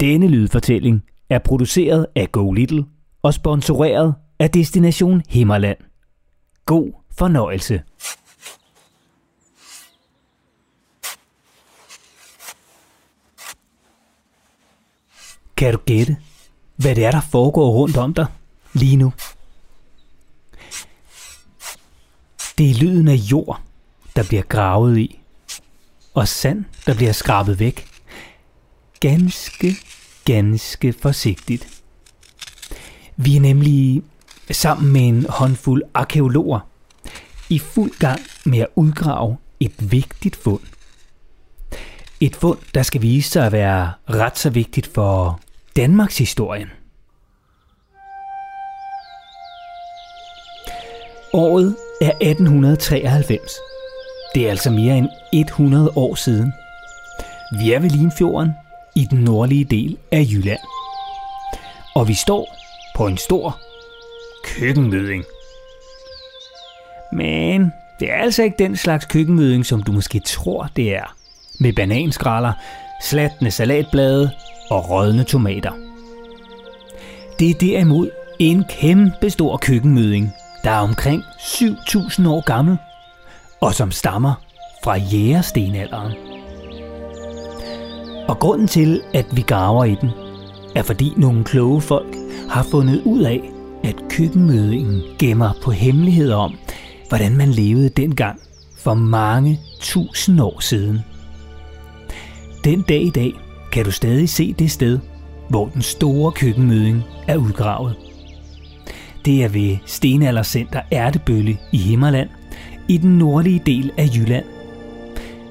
Denne lydfortælling er produceret af Go Little og sponsoreret af Destination Himmerland. God fornøjelse. Kan du gætte, hvad det er, der foregår rundt om dig lige nu? Det er lyden af jord, der bliver gravet i, og sand, der bliver skrabet væk. Ganske, ganske forsigtigt. Vi er nemlig sammen med en håndfuld arkeologer i fuld gang med at udgrave et vigtigt fund. Et fund, der skal vise sig at være ret så vigtigt for Danmarks historien. Året er 1893. Det er altså mere end 100 år siden. Vi er ved Limfjorden i den nordlige del af Jylland. Og vi står på en stor køkkenmøding. Men det er altså ikke den slags køkkenmøding, som du måske tror, det er. Med bananskraller, slatne salatblade og rådne tomater. Det er derimod en kæmpe stor køkkenmøding, der er omkring 7.000 år gammel, og som stammer fra jægerstenalderen. Og grunden til, at vi graver i den, er fordi nogle kloge folk har fundet ud af, at køkkenmødingen gemmer på hemmeligheder om, hvordan man levede dengang for mange tusind år siden. Den dag i dag kan du stadig se det sted, hvor den store køkkenmøding er udgravet. Det er ved Stenaldercenter Ærtebølle i Himmerland, i den nordlige del af Jylland,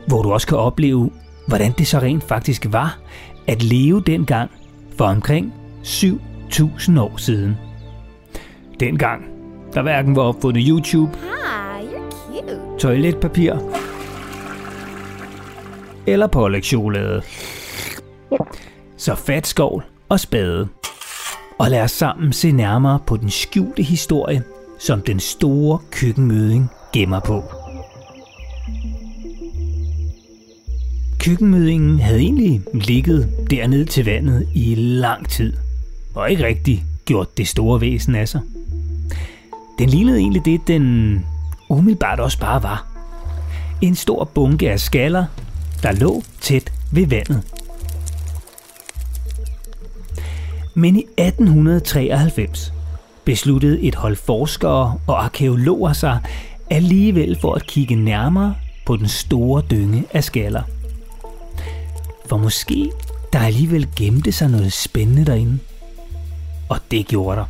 hvor du også kan opleve, hvordan det så rent faktisk var at leve dengang for omkring 7.000 år siden. Dengang, der hverken var opfundet YouTube, Hi, you're cute. toiletpapir eller pålægtschokolade. Så fat skovl og spade. Og lad os sammen se nærmere på den skjulte historie, som den store køkkenmøding gemmer på. Køkkenmødingen havde egentlig ligget dernede til vandet i lang tid, og ikke rigtig gjort det store væsen af sig. Den lignede egentlig det, den umiddelbart også bare var. En stor bunke af skaller, der lå tæt ved vandet. Men i 1893 besluttede et hold forskere og arkeologer sig alligevel for at kigge nærmere på den store dynge af skaller. For måske der alligevel gemte sig noget spændende derinde. Og det gjorde der.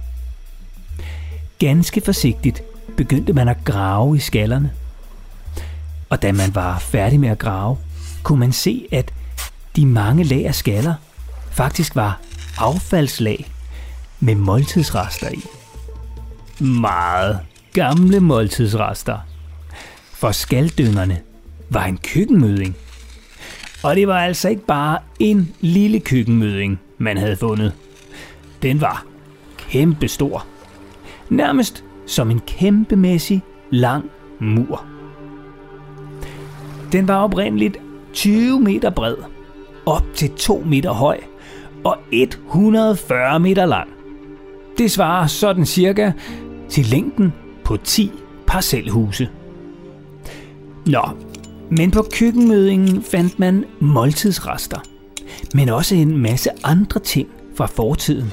Ganske forsigtigt begyndte man at grave i skallerne. Og da man var færdig med at grave, kunne man se, at de mange lag af skaller faktisk var affaldslag med måltidsrester i. Meget gamle måltidsrester. For skalddyngerne var en køkkenmøding. Og det var altså ikke bare en lille køkkenmøding, man havde fundet. Den var kæmpestor. Nærmest som en kæmpemæssig lang mur. Den var oprindeligt 20 meter bred, op til 2 meter høj og 140 meter lang. Det svarer sådan cirka til længden på 10 parcelhuse. Nå, men på køkkenmødingen fandt man måltidsrester, men også en masse andre ting fra fortiden,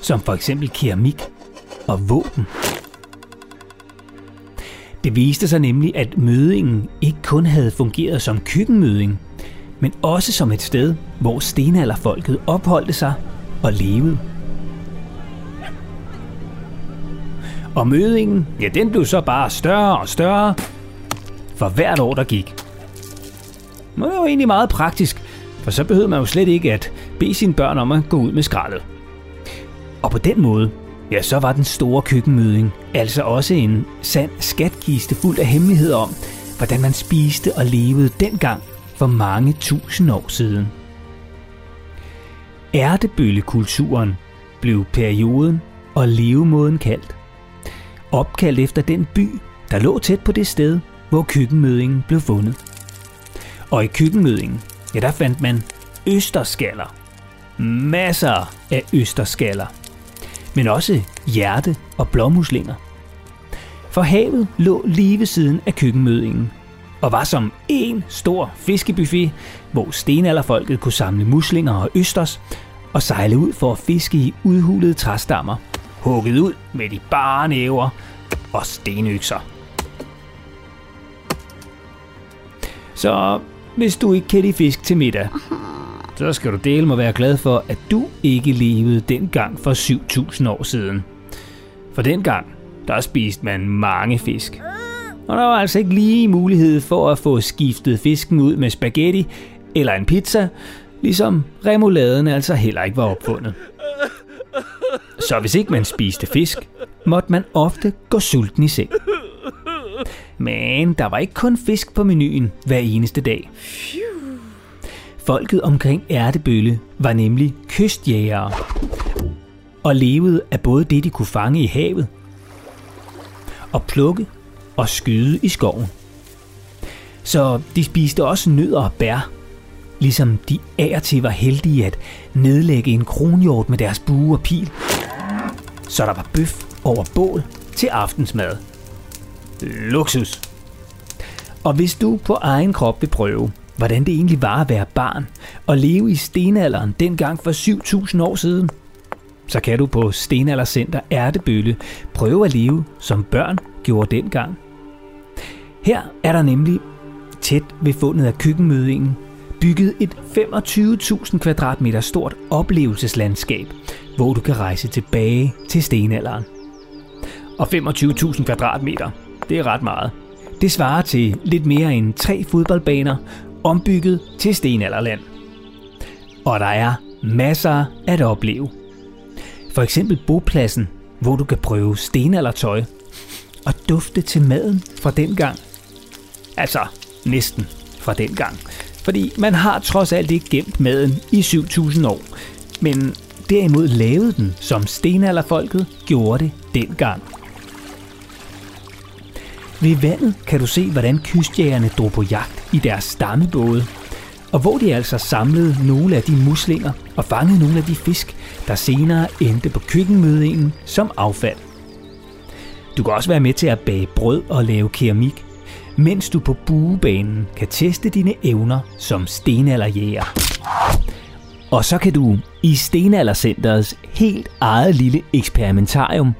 som for eksempel keramik og våben. Det viste sig nemlig, at mødingen ikke kun havde fungeret som køkkenmøding, men også som et sted, hvor stenalderfolket opholdte sig og levede. Og mødingen, ja, den blev så bare større og større for hvert år, der gik. Men det var egentlig meget praktisk, for så behøvede man jo slet ikke at bede sine børn om at gå ud med skraldet. Og på den måde, ja, så var den store køkkenmøding altså også en sand skatkiste fuld af hemmeligheder om, hvordan man spiste og levede dengang for mange tusind år siden. Ærtebøllekulturen blev perioden og levemåden kaldt. Opkaldt efter den by, der lå tæt på det sted, hvor køkkenmødingen blev fundet. Og i køkkenmødingen, ja der fandt man østerskaller. masser af østerskaller, men også hjerte- og blåmuslinger. For havet lå lige ved siden af køkkenmødingen, og var som en stor fiskebuffet, hvor stenalderfolket kunne samle muslinger og østers og sejle ud for at fiske i udhulede træstammer, hugget ud med de bare næver og stenøkser. Så hvis du ikke kan lide fisk til middag, så skal du dele mig være glad for, at du ikke levede dengang for 7000 år siden. For dengang, der spiste man mange fisk. Og der var altså ikke lige mulighed for at få skiftet fisken ud med spaghetti eller en pizza, ligesom remouladen altså heller ikke var opfundet. Så hvis ikke man spiste fisk, måtte man ofte gå sulten i seng. Men der var ikke kun fisk på menuen hver eneste dag. Folket omkring Ærtebølle var nemlig kystjægere og levede af både det, de kunne fange i havet, og plukke og skyde i skoven. Så de spiste også nødder og bær, ligesom de af til var heldige at nedlægge en kronhjort med deres bue og pil. Så der var bøf over bål til aftensmad. Luksus. Og hvis du på egen krop vil prøve, hvordan det egentlig var at være barn og leve i stenalderen dengang for 7000 år siden, så kan du på Stenaldercenter Ærtebølle prøve at leve, som børn gjorde dengang. Her er der nemlig tæt ved fundet af køkkenmødingen bygget et 25.000 kvadratmeter stort oplevelseslandskab, hvor du kan rejse tilbage til stenalderen. Og 25.000 kvadratmeter, det er ret meget. Det svarer til lidt mere end tre fodboldbaner, ombygget til stenalderland. Og der er masser at opleve. For eksempel bopladsen, hvor du kan prøve stenaldertøj og dufte til maden fra den gang. Altså næsten fra den gang. Fordi man har trods alt ikke gemt maden i 7000 år. Men derimod lavede den, som stenalderfolket gjorde det dengang. Ved vandet kan du se, hvordan kystjægerne drog på jagt i deres stammebåde, og hvor de altså samlede nogle af de muslinger og fangede nogle af de fisk, der senere endte på køkkenmødingen som affald. Du kan også være med til at bage brød og lave keramik, mens du på buebanen kan teste dine evner som stenalderjæger. Og så kan du i Stenaldercenterets helt eget lille eksperimentarium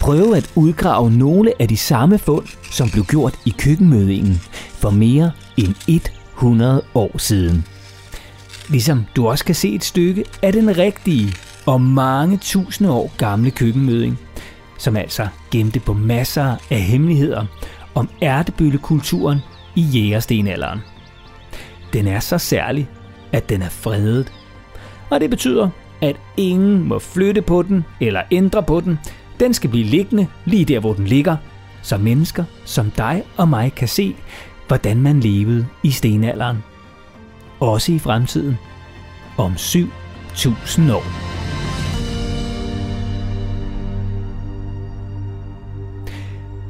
prøve at udgrave nogle af de samme fund, som blev gjort i køkkenmødingen for mere end 100 år siden. Ligesom du også kan se et stykke af den rigtige og mange tusinde år gamle køkkenmøding, som altså gemte på masser af hemmeligheder om ærtebøllekulturen i jægerstenalderen. Den er så særlig, at den er fredet. Og det betyder, at ingen må flytte på den eller ændre på den. Den skal blive liggende lige der, hvor den ligger, så mennesker som dig og mig kan se, hvordan man levede i stenalderen. Også i fremtiden. Om 7000 år.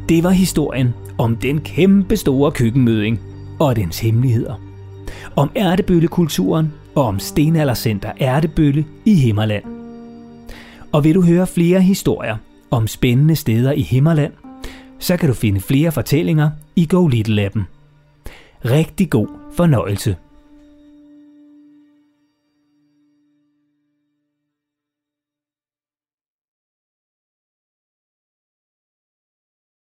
Det var historien om den kæmpe store køkkenmøding og dens hemmeligheder. Om ærtebøllekulturen og om Stenaldercenter Ærtebølle i Himmerland. Og vil du høre flere historier om spændende steder i Himmerland, så kan du finde flere fortællinger i Go Little Appen. Rigtig god fornøjelse.